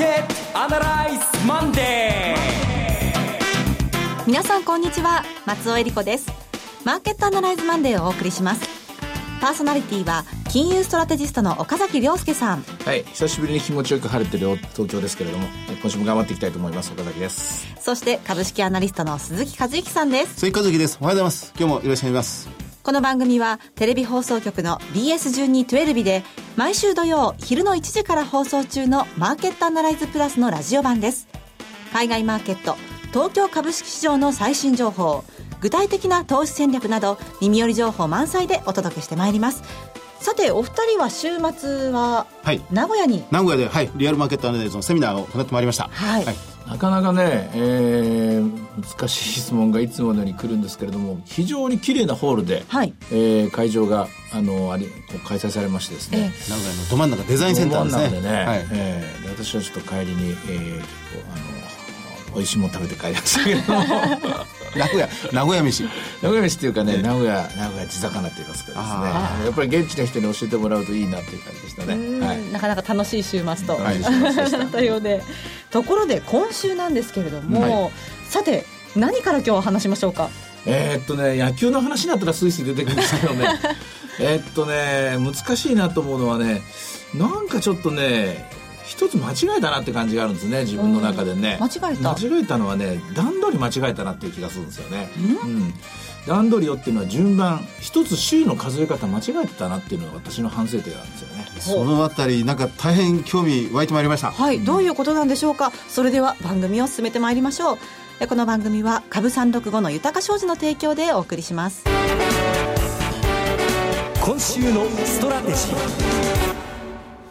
ケットアナライズマンデー。皆さんこんにちは。松尾英里子です。マーケットアナライズマンデーをお送りします。パーソナリティは金融ストラテジストの岡崎良介さん。はい。久しぶりに気持ちよく晴れてる東京ですけれども。今週も頑張っていきたいと思います。岡崎です。そして株式アナリストの鈴木一之さんです。鈴木一之です。おはようございます。今日もよろしくお願いしますこの番組はテレビ放送局の BS1212 で毎週土曜昼の1時から放送中のマーケットアナライズプラスのラジオ版です。海外マーケット東京株式市場の最新情報具体的な投資戦略など耳寄り情報満載でお届けしてまいります。さてお二人は週末ははい。名古屋に、名古屋で、はい、リアルマーケットアナライズのセミナーを行ってまいりました。はい。なかなかね、えー難しい質問がいつものように来るんですけれども非常に綺麗なホールで、はい。えー会場があのありこう開催されましてですね、え名古屋のど真ん中デザインセンターですね。ど真ん中でね、はい。えーで私はちょっと帰りに、えー結構あの美味しいもの食べて帰りましたけど 名古屋名古屋飯。名古屋飯っていうかね、名古屋名古屋地魚って言いますかですね。あやっぱり現地の人に教えてもらうといいなっていう感じでしたね。はい。なかなか楽しい週末と、楽しい週末。でしただったようで。ところで今週なんですけれども、はい。さて何から今日は話しましょうか？えーっとね野球の話になったらスイスイ出てくるんですけどね。えーっとね難しいなと思うのはねなんかちょっとね一つ間違えたなって感じがあるんですね自分の中でね、うん。間違えた。間違えたのはね段取り間違えたなっていう気がするんですよね。うん。段取りをっていうのは順番。一つ週の数え方間違えてたなっていうのが私の反省点なんですよね。そのあたりなんか大変興味湧いてまいりました。はいどういうことなんでしょうか。それでは番組を進めてまいりましょう。えこの番組は株365の豊か商事の提供でお送りします。今週のストラテジー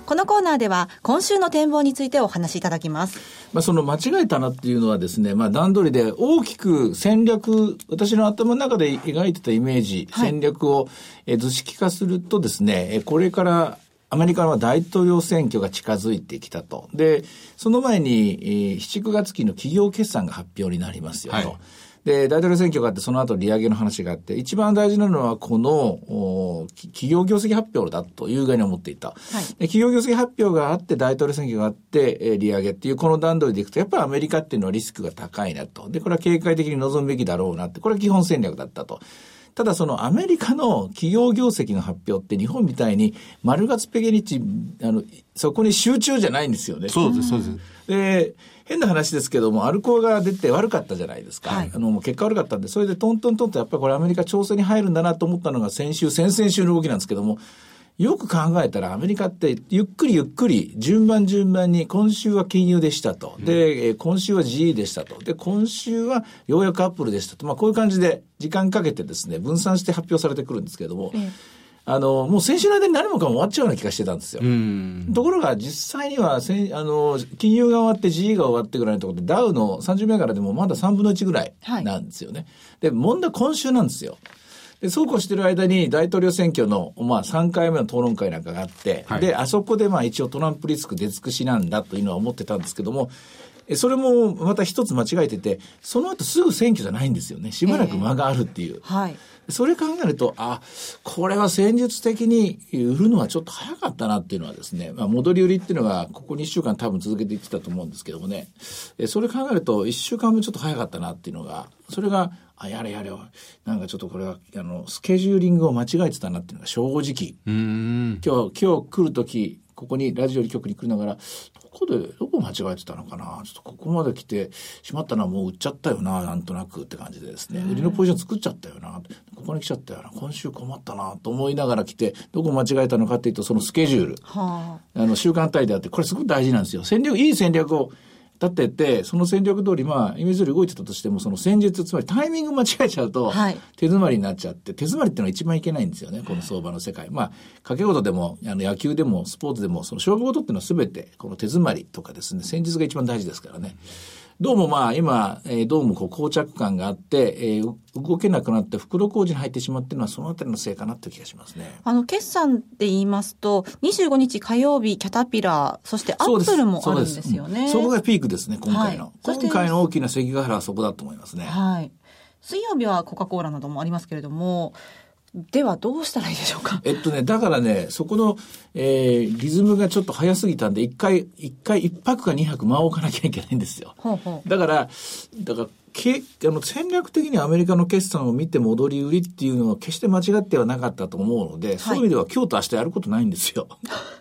このコーナーでは今週の展望についてお話しいただきますまあ、その間違えたなっていうのはですね、まあ、段取りで大きく戦略、私の頭の中で描いてたイメージ、はい戦略をえー図式化するとですね、えこれからアメリカは大統領選挙が近づいてきたと。で、その前に、えー7、9月期の企業決算が発表になりますよと。はいで、大統領選挙があって、その後利上げの話があって、一番大事なのは、この、企業業績発表だという具合に思っていた。で企業業績発表があって、大統領選挙があって、えー利上げっていうこの段取りでいくと、やっぱりアメリカっていうのはリスクが高いなと。で、これは警戒的に臨むべきだろうなって、これは基本戦略だったと。ただそのアメリカの企業業績の発表って日本みたいに丸月ペゲニッチ、あの、そこに集中じゃないんですよね。そうですそうですで、変な話ですけども、アルコーが出て悪かったじゃないですか。はいあの、もう結果悪かったんで、それでトントントンとやっぱりこれアメリカ調整に入るんだなと思ったのが先週、先々週の動きなんですけども、よく考えたらアメリカってゆっくりゆっくり順番順番に今週は金融でしたと。で、えー今週は GE でしたと。で、今週はようやくアップルでしたと。まあこういう感じで時間かけてですね、分散して発表されてくるんですけども、あの、もう先週の間に何もかも終わっちゃうような気がしてたんですよ。うんところが実際にはあの金融が終わって GE が終わってぐらいのところでダウの30銘柄でもまだ3分の1ぐらいはいなんですよね。で問題は今週なんですよ。でそうこうしてる間に大統領選挙の、まあ、3回目の討論会なんかがあって、はいであそこでまあ一応トランプリスク出尽くしなんだというのは思ってたんですけどもえそれもまた一つ間違えててその後すぐ選挙じゃないんですよねしばらく間があるっていう。はいそれ考えると、あ、これは戦術的に売るのはちょっと早かったなっていうのはですね、まあ、戻り売りっていうのが、ここ2週間多分続けてきたと思うんですけどもね、それ考えると、1週間もちょっと早かったなっていうのが、それが、あ、やれやれなんかちょっとこれは、あの、スケジューリングを間違えてたなっていうのが正直、うん今日、今日来るとき、ここにラジオ局に来るながら、どこで、どこ間違えてたのかな？ちょっとここまで来てしまったのはもう売っちゃったよな、なんとなくって感じでですね。売りのポジション作っちゃったよな。ここに来ちゃったよな。今週困ったな、と思いながら来て、どこ間違えたのかっていうと、そのスケジュール。はあの、週間単位であって、これすごく大事なんですよ。戦略、いい戦略を立てて、その戦略通り、まあ、イメージ通り動いてたとしても、その戦術、つまりタイミング間違えちゃうと、はい手詰まりになっちゃって、手詰まりっていうのは一番いけないんですよね、この相場の世界。まあ、掛け事でも、あの、野球でも、スポーツでも、その勝負事っていうのは全て、この手詰まりとかですね、戦術が一番大事ですからね。どうもまあ今、えーどうもこう膠着感があって、えーう動けなくなって袋小路に入ってしまっているのはそのあたりのせいかなという気がしますね。あの、決算で言いますと、25日火曜日、キャタピラー、そしてアップルもあるんそうですよね。うんそこがピークですね、今回の。はい今回の大きな関ヶ原はそこだと思いますね。はい。水曜日はコカ・コーラなどもありますけれども、ではどうしたらいいでしょうか？えっとね、だからね、そこの、えー、リズムがちょっと早すぎたんで、一回、一回、一泊か二泊間を置かなきゃいけないんですよ。ほうほうだから、だから、けあの戦略的にアメリカの決算を見て戻り売りっていうのは決して間違ってはなかったと思うので、そういう意味では今日と明日やることないんですよ。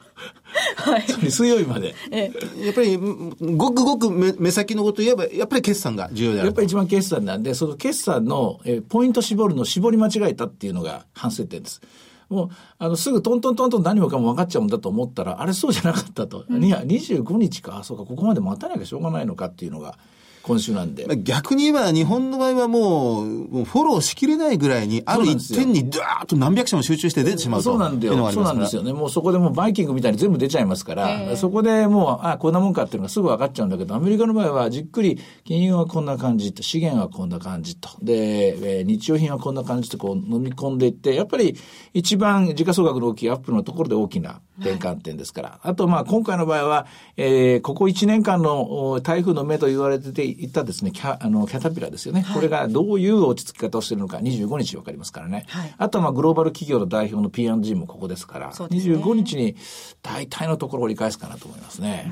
はい。水曜日まで。えやっぱり、うんごくごく目目先のことを言えば、やっぱり決算が重要であるとやっぱり一番決算なんで、その決算の、えーポイント絞るのを絞り間違えたっていうのが反省点です。もう、あの、すぐトントントントン何もかも分かっちゃうんだと思ったら、あれそうじゃなかったと。いや、25日か、あそうか、ここまで待たなきゃしょうがないのかっていうのが、今週なんで。まあ逆に言えば、日本の場合はもう、もうフォローしきれないぐらいに、ある一点にドワーッと何百社も集中して出てしまうとそうなんだよ。いうのがありそう。なんですよね。もうそこでもうバイキングみたいに全部出ちゃいますから、そこでもう、あ、こんなもんかっていうのがすぐ分かっちゃうんだけど、アメリカの場合はじっくり、金融はこんな感じと、資源はこんな感じと、で、えー日用品はこんな感じとこう飲み込んでいって、やっぱり一番時価総額の大きいアップのところで大きな転換点ですから。あとまあ今回の場合は、えーここ1年間のお台風の目と言われていたですね、キャあのキャタピラですよね。これがどういう落ち着き方をしているのか25日分かりますからね。はいあとはまあグローバル企業の代表の P&G もここですから、ね25日に大体のところを折り返すかなと思いますね。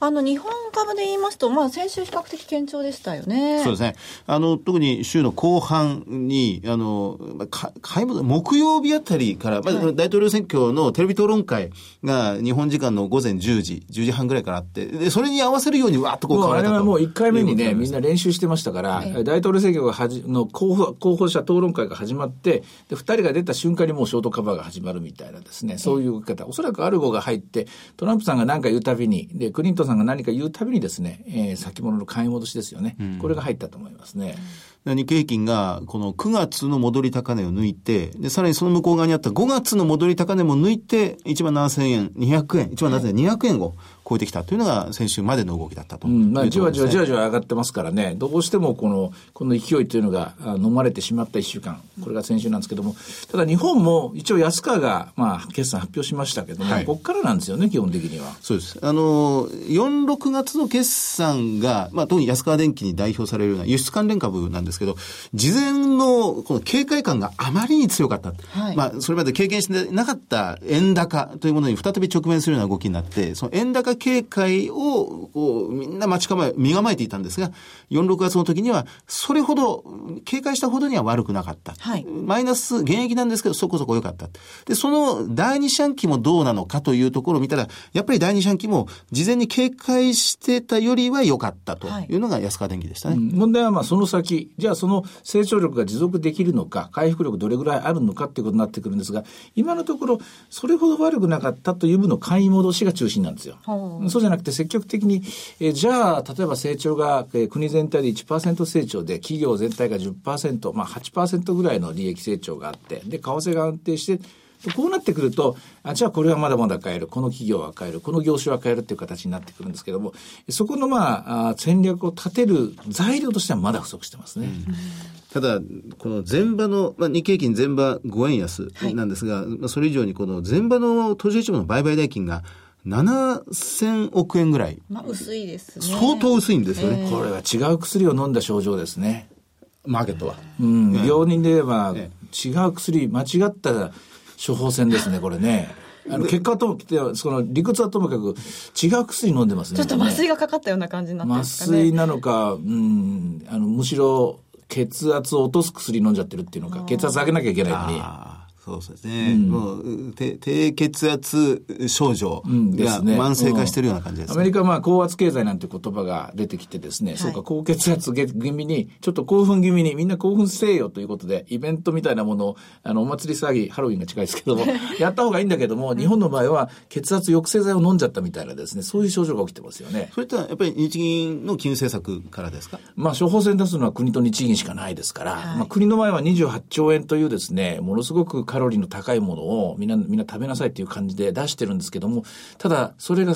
あの、日本株で言いますと、まあ、先週比較的堅調でしたよね。そうですね。あの、特に週の後半に、あの、まあか買い戻木曜日あたりから、まあ、大統領選挙のテレビ討論会が日本時間の午前10時、10時半ぐらいからあって、で、それに合わせるようにわーっとこうもうあ買われたと。れはもう1回目にね、みんな。な練習してましたから、大統領選挙がはじの候補候補者討論会が始まって、で、2人が出た瞬間にもうショートカバーが始まるみたいなですね、そういう方、おそらくアルゴが入って、トランプさんが何か言うたびに、で、クリントンさんが何か言うたびにですね、えー先物の買い戻しですよね。これが入ったと思いますね。日経平均がこの9月の戻り高値を抜いて、で、さらにその向こう側にあった5月の戻り高値も抜いて、1万7000円、200円、1万7000円、200円を超えてきたというのが先週までの動きだったと。いううん、まあ、じわじわじわじわ上がってますからね、どうしてもこの、この勢いというのがあ飲まれてしまった1週間、これが先週なんですけども、ただ日本も一応安川が、まあ、決算発表しましたけども、はい。ここからなんですよね、基本的には。そうです。あの、4、6月の決算が、まあ、特に安川電機に代表されるような輸出関連株なんですけど、事前のこの警戒感があまりに強かった。はい。まあ、それまで経験してなかった円高というものに再び直面するような動きになって、その円高警戒を、こう、みんな待ち構え、身構えていたんですが、4、6月の時には、それほど、警戒したほどには悪くなかった。はいマイナス、現役なんですけど、そこそこ良かった。で、その第二四半期もどうなのかというところを見たら、やっぱり第二四半期も事前に警戒してたよりは良かったというのが安川電機でしたね。うん問題はまあその先、じゃあその成長力が持続できるのか、回復力どれぐらいあるのかっていうことになってくるんですが、今のところ、それほど悪くなかったという分の買い戻しが中心なんですよ。ほそうじゃなくて積極的に、えーじゃあ、例えば成長が、えー国全体で1%成長で、企業全体が10%、まあ8%ぐらいの利益成長があって、で、為替が安定して、こうなってくると、あじゃあこれはまだまだ買える、この企業は買える、この業種は買えるっていう形になってくるんですけども、そこのまあ、あ戦略を立てる材料としてはまだ不足してますね。ただ、この前場の、まあ、日経平均前場5円安なんですが、まあ、それ以上にこの前場の途中一部の売買代金が7000億円ぐらい、まあ、薄いですね。相当薄いんですよね、これは違う薬を飲んだ症状ですね。マーケットは。うん、病人で言えば、え違う薬、間違った処方箋ですね、これね。あの結果と、その理屈はともかく違う薬飲んでますね。ちょっと麻酔がかかったような感じになってるん麻ですかね。酔なのか、うん、あの、むしろ血圧を落とす薬飲んじゃってるっていうのか、血圧上げなきゃいけないのに。そうですね。もう、低低血圧症状でがすね慢性化してるような感じですね。アメリカはまあ高圧経済なんて言葉が出てきてですね、そうか高血圧気味に、ちょっと興奮気味にみんな興奮せよということで、イベントみたいなものを、あの、お祭り騒ぎ、ハロウィンが近いですけども、やった方がいいんだけども、日本の場合は血圧抑制剤を飲んじゃったみたいなですね、そういう症状が起きてますよね。それってやっぱり日銀の金融政策からですかまあ、処方箋出すのは国と日銀しかないですから、まあ、国の場合は28兆円というですね、ものすごくカロリーの高いものをみんな、みんな食べなさいっていう感じで出してるんですけども、ただ、それが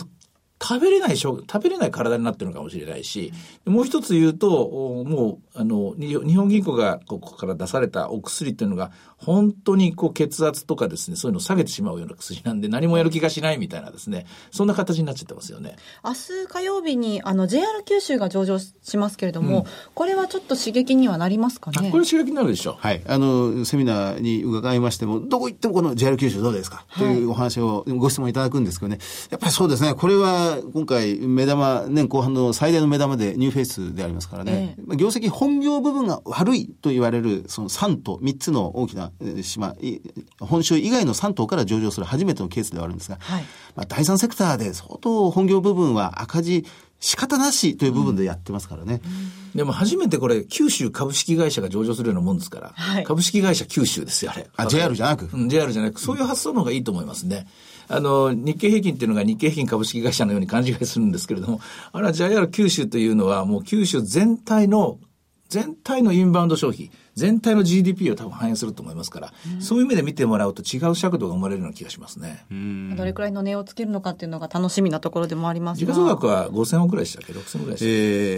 食べれない食、食べれない体になってるのかもしれないし、もう一つ言うと、もう、あの、日本銀行がここから出されたお薬っていうのが、本当にこう血圧とかですね、そういうのを下げてしまうような薬なんで、何もやる気がしないみたいなですね、そんな形になっちゃってますよね。明日火曜日に、あの、JR 九州が上場しますけれども、うん、これはちょっと刺激にはなりますかね？これ刺激になるでしょう。はい。あの、セミナーに伺いましても、どこ行ってもこの JR 九州どうですか、はい、というお話をご質問いただくんですけどね、やっぱりそうですね、これは今回目玉、年後半の最大の目玉でニューフェイスでありますからね、えー、業績本業部分が悪いと言われる、その3島、3つの大きな島、本州以外の3島から上場する初めてのケースではあるんですが、はい、まあ、第三セクターで相当本業部分は赤字、仕方なしという部分でやってますからね。うん、でも初めてこれ、九州株式会社が上場するようなもんですから、はい、株式会社九州ですよ、あれ。あ、JR じゃなく、うん、?JR じゃなく、そういう発想の方がいいと思いますね。あの、日経平均っていうのが日経平均株式会社のように勘違いするんですけれども、あれは JR 九州というのはもう九州全体の、全体のインバウンド消費、全体の GDP を多分反映すると思いますから、うん、そういう意味で見てもらうと違う尺度が生まれるような気がしますね。どれくらいの値をつけるのかっていうのが楽しみなところでもあります時価総額は5000億ぐらいでしたっけ ?6000 億ぐらいでしたえ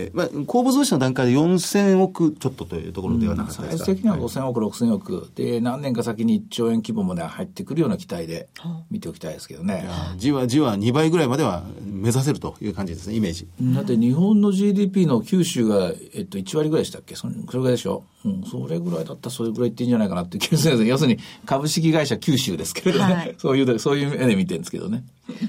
えー、まあ、公募増資の段階で4000億ちょっとというところではなかったですか、うん、最終的には5000億、はい、6000億で、何年か先に1兆円規模まで入ってくるような期待で見ておきたいですけどね。じわじわ2倍ぐらいまでは目指せるという感じですね、イメージ。だって日本の GDP の九州が、えっと、1割ぐらいでしたっけ？それぐらいでしょ？うん、それぐらいだったらそれぐらいっていいんじゃないかなって気がする 要するに株式会社九州ですけれどね、はい、そういう、そういう目で見てるんですけどね。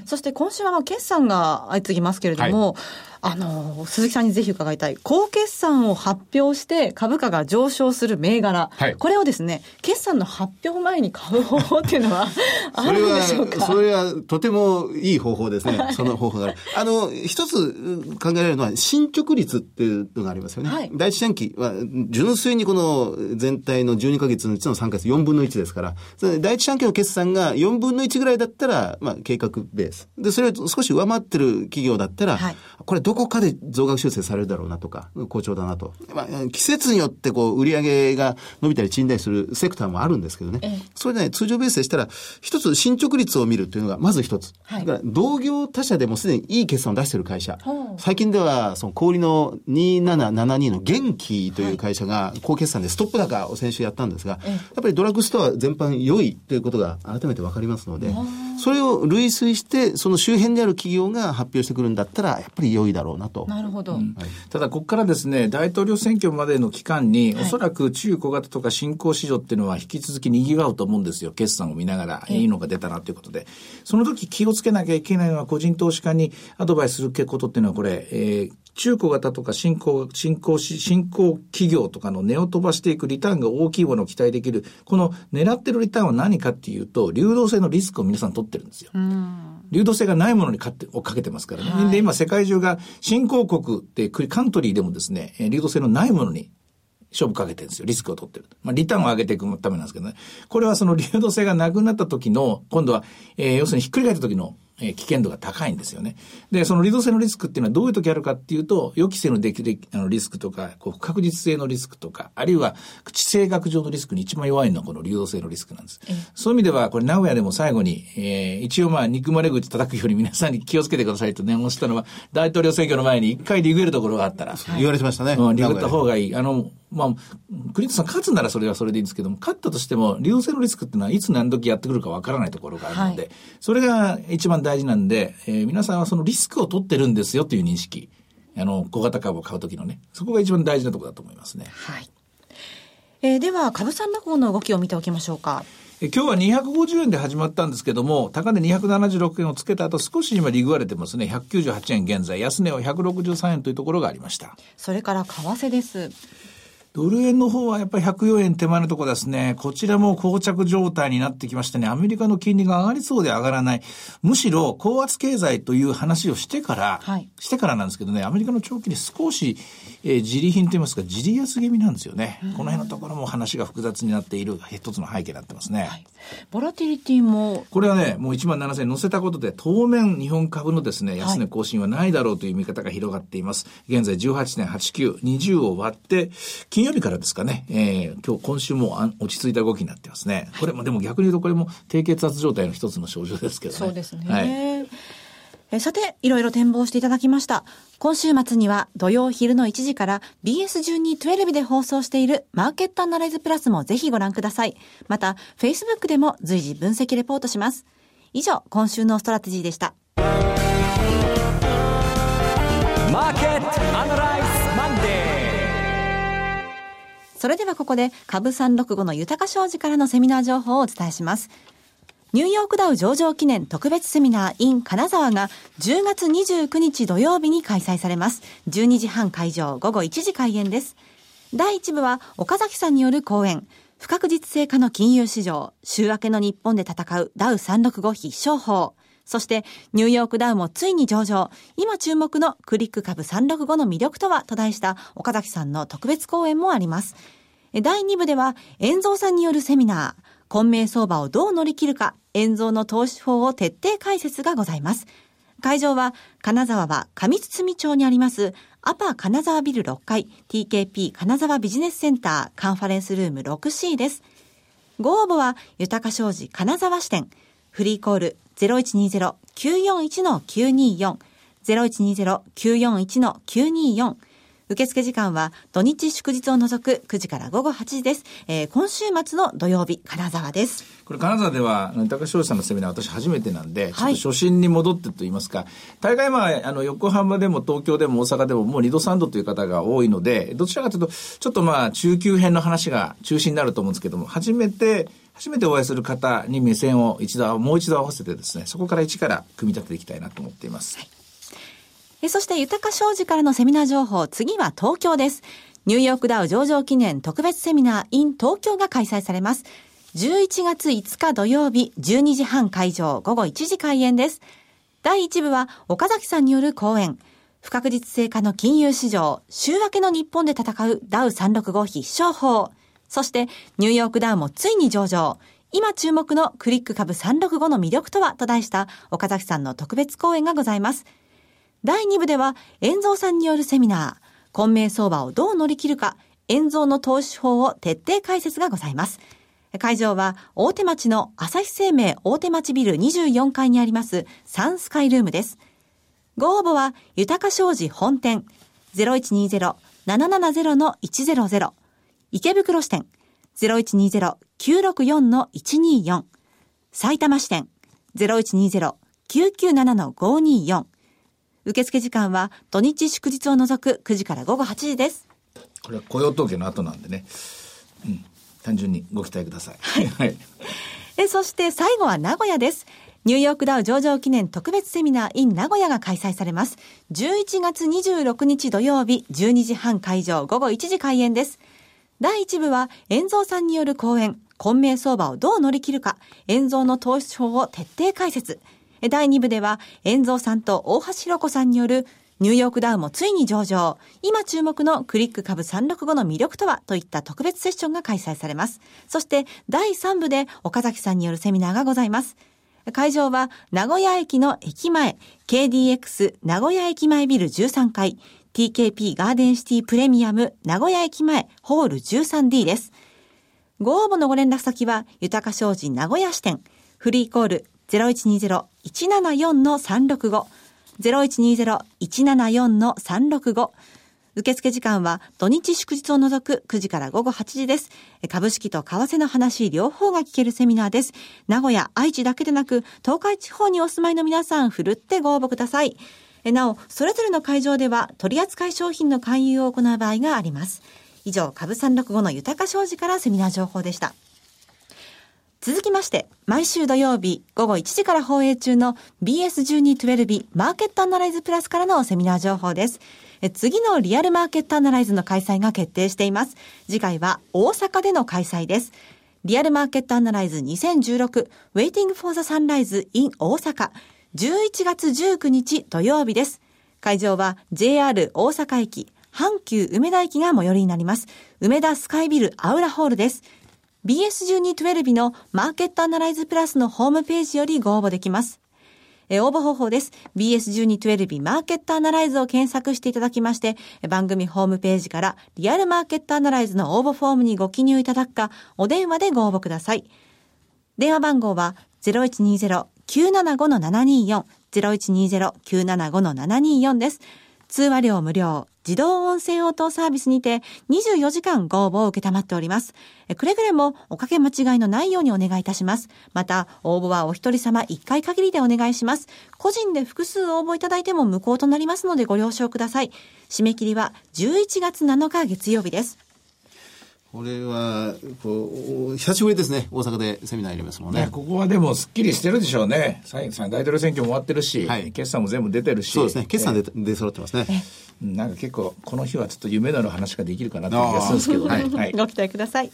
そして今週はまあ決算が相次ぎますけれども、はいあの、鈴木さんにぜひ伺いたい。高決算を発表して株価が上昇する銘柄。はい、これをですね、決算の発表前に買う方法っていうのは あるんでしょうか？それは、それはとてもいい方法ですね。その方法が。あの、一つ考えられるのは、進捗率っていうのがありますよね。はい、第一四半期は、純粋にこの全体の12ヶ月のうちの3ヶ月4分の1ですから、第一半期の決算が4分の1ぐらいだったら、まあ、計画ベース。で、それを少し上回ってる企業だったら、はい、これどこかで増額修正されるだろうなとか、好調だなと。まあ、季節によってこう、売上が伸びたり縮んだりするセクターもあるんですけどね。それでね、通常ベースでしたら、一つ進捗率を見るというのが、まず一つ。はい、だから、同業他社でもすでにいい決算を出している会社。最近では、その小売の2772の元気という会社が、高決算でストップ高を先週やったんですが、やっぱりドラッグストア全般良いということが改めて分かりますので、それを類推して、その周辺である企業が発表してくるんだったら、やっぱり良いだろうなと。と。なるほど。うんはい、ただ、ここからですね、大統領選挙までの期間に、はい、おそらく中小型とか新興市場っていうのは引き続き賑わうと思うんですよ。決算を見ながら、いいのが出たなということで。その時気をつけなきゃいけないのは、個人投資家にアドバイスすることっていうのは、これ、えー、中古型とか新興、新興し、新興企業とかの値を飛ばしていくリターンが大きいものを期待できる、この狙ってるリターンは何かっていうと、流動性のリスクを皆さん取ってるんですよ。流動性がないものにかってをかけてますからね。はい、で、今世界中が新興国ってカントリーでもですね、流動性のないものに勝負かけてるんですよ。リスクを取ってる。まあ、リターンを上げていくためなんですけどね。これはその流動性がなくなった時の、今度は、えー、要するにひっくり返った時のえ危険度が高いんですよね。で、そのリド性のリスクっていうのはどういう時あるかっていうと、予期せぬできるあのリスクとか、こう不確実性のリスクとか、あるいは地政学上のリスクに一番弱いのはこの流動性のリスクなんです。そういう意味では、これ名古屋でも最後に、えー、一応まあ憎まれ口叩くより皆さんに気をつけてくださいと念をしたのは、大統領選挙の前に一回リグえるところがあったら。言われてましたね。うん、リグった方がいい。あの、まあ、クリントさん勝つならそれはそれでいいんですけども、勝ったとしても、流動性のリスクっていうのはいつ何時やってくるかわからないところがあるので、はい、それが一番大事なんで、えー、皆さんはそのリスクを取ってるんですよという認識。あの、小型株を買うときのね、そこが一番大事なところだと思いますね。はい。えー、では、株三の方の動きを見ておきましょうか。今日は250円で始まったんですけども、高値276円をつけた後、少し今リグわれてますね。198円現在、安値は163円というところがありました。それから為替です。ドル円の方はやっぱり104円手前のところですね。こちらも膠着状態になってきましてね、アメリカの金利が上がりそうで上がらない。むしろ高圧経済という話をしてから、はい、してからなんですけどね、アメリカの長期に少し、えー、自利品といいますか、自利安気味なんですよね。この辺のところも話が複雑になっている一つの背景になってますね。はい、ボラティリティも。これはね、もう1万7000円乗せたことで、当面日本株のですね、安値更新はないだろうという見方が広がっています。現在18.89、20を割って、金曜日からですかね、えー、今日、今週もあ落ち着いた動きになってますね。これも、でも逆に言うとこれも低血圧状態の一つの症状ですけどね。そうですね。はいえさて、いろいろ展望していただきました。今週末には土曜昼の1時から BS1212 で放送しているマーケットアナライズプラスもぜひご覧ください。また、Facebook でも随時分析レポートします。以上、今週のストラテジーでした。マーケットアナライズマンデーそれではここで株365の豊商事からのセミナー情報をお伝えします。ニューヨークダウ上場記念特別セミナー in 金沢が10月29日土曜日に開催されます。12時半会場、午後1時開演です。第1部は岡崎さんによる講演。不確実性下の金融市場、週明けの日本で戦うダウ365必勝法。そして、ニューヨークダウもついに上場。今注目のクリック株365の魅力とはと題した岡崎さんの特別講演もあります。第2部では、遠蔵さんによるセミナー。混迷相場をどう乗り切るか、円蔵の投資法を徹底解説がございます。会場は、金沢は上堤町にあります、アパ金沢ビル6階、TKP 金沢ビジネスセンターカンファレンスルーム 6C です。ご応募は、豊か商事金沢支店、フリーコール0120-941-924、0120-941-924、受付時間は土日祝日を除く9時から午後8時です。えー、今週末の土曜日、金沢です。これ金沢では、高翔さんのセミナー私初めてなんで、ちょっと初心に戻ってと言いますか、大概まあ、あの、横浜でも東京でも大阪でももう2度3度という方が多いので、どちらかというと、ちょっとまあ、中級編の話が中心になると思うんですけども、初めて、初めてお会いする方に目線を一度、もう一度合わせてですね、そこから一から組み立てていきたいなと思っています。はいそして豊か商事からのセミナー情報、次は東京です。ニューヨークダウ上場記念特別セミナー in 東京が開催されます。11月5日土曜日12時半会場午後1時開演です。第1部は岡崎さんによる講演。不確実性化の金融市場、週明けの日本で戦うダウ365必勝法。そしてニューヨークダウもついに上場。今注目のクリック株365の魅力とはと題した岡崎さんの特別講演がございます。第2部では、遠蔵さんによるセミナー、混迷相場をどう乗り切るか、遠蔵の投資法を徹底解説がございます。会場は、大手町の朝日生命大手町ビル24階にありますサンスカイルームです。ご応募は、豊か商事本店0120-770-100池袋支店0120-964-124埼玉支店0120-997-524受付時間は土日祝日を除く9時から午後8時です。これは雇用統計の後なんでね。うん。単純にご期待ください。はい。はい、えそして最後は名古屋です。ニューヨークダウ上場記念特別セミナー in 名古屋が開催されます。11月26日土曜日12時半会場午後1時開演です。第1部は、遠蔵さんによる講演、混迷相場をどう乗り切るか、遠蔵の投資法を徹底解説。第2部では、遠蔵さんと大橋弘子さんによるニューヨークダウもついに上場。今注目のクリック株365の魅力とはといった特別セッションが開催されます。そして第3部で岡崎さんによるセミナーがございます。会場は名古屋駅の駅前、KDX 名古屋駅前ビル13階、TKP ガーデンシティプレミアム名古屋駅前ホール 13D です。ご応募のご連絡先は、豊か商事名古屋支店、フリーコール0120 0120-174-365 0120-174-365受付時間は土日祝日を除く9時から午後8時です。株式と為替の話両方が聞けるセミナーです。名古屋、愛知だけでなく東海地方にお住まいの皆さん、ふるってご応募ください。なお、それぞれの会場では取扱い商品の勧誘を行う場合があります。以上、株365の豊か商事からセミナー情報でした。続きまして、毎週土曜日午後1時から放映中の BS1212 マーケットアナライズプラスからのセミナー情報です。次のリアルマーケットアナライズの開催が決定しています。次回は大阪での開催です。リアルマーケットアナライズ2016 Waiting for the Sunrise in 大阪11月19日土曜日です。会場は JR 大阪駅阪急梅田駅が最寄りになります。梅田スカイビルアウラホールです。BS1212 のマーケットアナライズプラスのホームページよりご応募できます。え応募方法です。BS1212 マーケットアナライズを検索していただきまして、番組ホームページからリアルマーケットアナライズの応募フォームにご記入いただくか、お電話でご応募ください。電話番号は0120-975-724、0120-975-724です。通話料無料、自動音声応答サービスにて24時間ご応募を受けたまっております。くれぐれもおかけ間違いのないようにお願いいたします。また、応募はお一人様1回限りでお願いします。個人で複数応募いただいても無効となりますのでご了承ください。締め切りは11月7日月曜日です。これは、こう、久しぶりですね。大阪でセミナーやりますもんね。ねここはでもすっきりしてるでしょうね。大統領選挙も終わってるし、はい決算も全部出てるし。そうですね。決算で出揃ってますね。うんなんか結構、この日はちょっと夢のある話ができるかなっていう気がするんですけどね。はい。ご期待ください。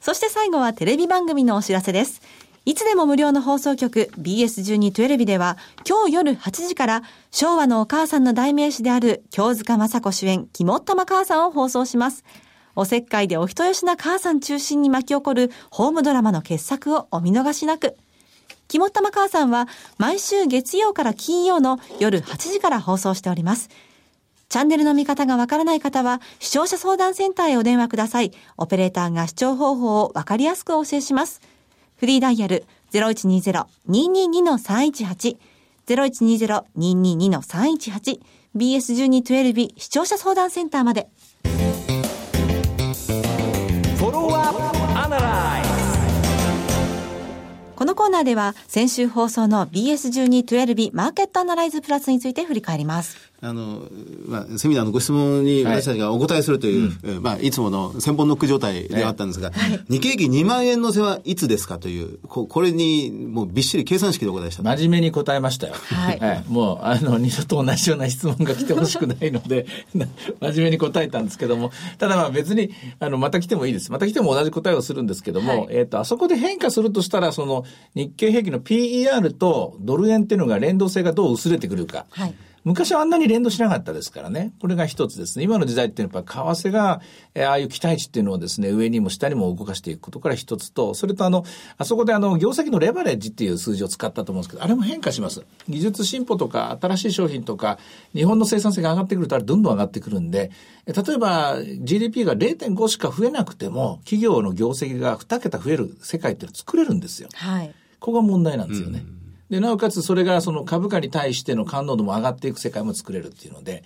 そして最後はテレビ番組のお知らせです。いつでも無料の放送局 BS1212 では今日夜8時から昭和のお母さんの代名詞である京塚雅子主演肝っ玉母さんを放送します。おせっかいでお人よしな母さん中心に巻き起こるホームドラマの傑作をお見逃しなく。肝っ玉母さんは毎週月曜から金曜の夜8時から放送しております。チャンネルの見方がわからない方は、視聴者相談センターへお電話ください。オペレーターが視聴方法をわかりやすくお教えします。フリーダイヤル0120-222-318 0120-222-318 BS1212 視聴者相談センターまで。このコーナーでは先週放送の BS1212 マーケットアナライズプラスについて振り返ります。あの、まあ、セミナーのご質問に私たちがお答えするという、えーまあ、いつもの千本ノック状態ではあったんですが、日経平均2万円のせはいつですかという、ここれにもうびっしり計算式でお答えした。真面目に答えましたよ。はいもう、あの、二度と同じような質問が来てほしくないので、な真面目に答えたんですけども、ただまあ別に、あの、また来てもいいです。また来ても同じ答えをするんですけども、えっ、と、あそこで変化するとしたら、その、日経平均の PER とドル円っていうのが連動性がどう薄れてくるか。はい昔はあんなに連動しなかったですからね。これが一つですね。今の時代ってやっぱ為替が、えーああいう期待値っていうのをですね、上にも下にも動かしていくことから一つと、それとあの、あそこであの、業績のレバレッジっていう数字を使ったと思うんですけど、あれも変化します。技術進歩とか、新しい商品とか、日本の生産性が上がってくると、あれどんどん上がってくるんで、え例えば GDP が0.5しか増えなくても、企業の業績が2桁増える世界っていうのを作れるんですよ。はい。ここが問題なんですよね。で、なおかつそれがその株価に対しての感濃度も上がっていく世界も作れるっていうので、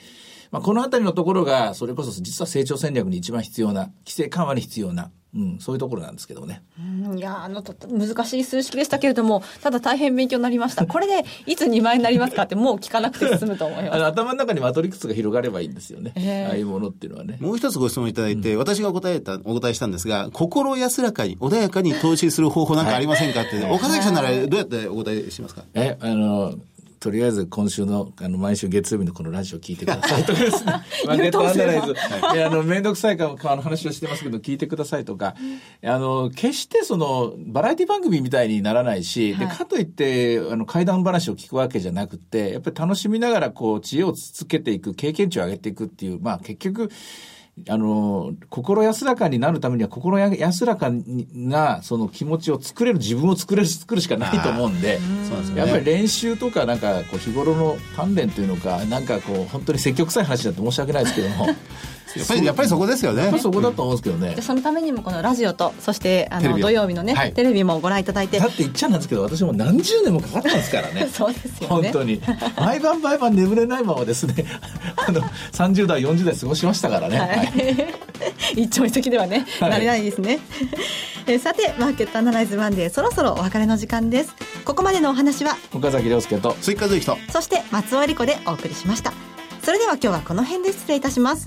まあ、このあたりのところが、それこそ実は成長戦略に一番必要な、規制緩和に必要な、うん、そういうところなんですけどね。うんいや、あの、と難しい数式でしたけれども、ただ大変勉強になりました。これで、いつ2万円になりますかって、もう聞かなくて済むと思います。あの頭の中にマトリックスが広がればいいんですよね。ええああいうものっていうのはね。もう一つご質問いただいて、私が答えた、お答えしたんですが、心安らかに、穏やかに投資する方法なんかありませんかって、岡崎さんならどうやってお答えしますか？え、あの、とりあえず今週の、あの、毎週月曜日のこのラジオ聞いてくださいとかですね。マーケットアナライズ。いや、あの、めんどくさいかあの話をしてますけど、聞いてくださいとか、あの、決してその、バラエティ番組みたいにならないし、で、はいかといって、あの、怪談話を聞くわけじゃなくて、やっぱり楽しみながら、こう、知恵をつけていく、経験値を上げていくっていう、まあ、結局、あの、心安らかになるためには、心や安らかな、その気持ちを作れる自分を作れる、作るしかないと思うんで、そうですね。やっぱり練習とか、なんか、こう、日頃の鍛錬というのか、なんかこう、本当に積極臭い話だって申し訳ないですけども、やっやっぱり、やっぱりそこですよねぱり。そこだと思うんですけどねで。そのためにもこのラジオとそしてあの土曜日のね、はいテレビもご覧いただいてだって言っちゃなんですけど、私も何十年もかかったんですからね。そうですよね本当に。毎晩毎晩眠れないままですね、あの、30代、40代過ごしましたからね。はいはい 一朝一夕ではね、はいなれないですね。えーさて、マーケットアナライズマンデー、そろそろお別れの時間です。ここまでのお話は、岡崎亮介と、追加随と。そして松尾恵理子でお送りしました。それでは今日はこの辺で失礼いたします。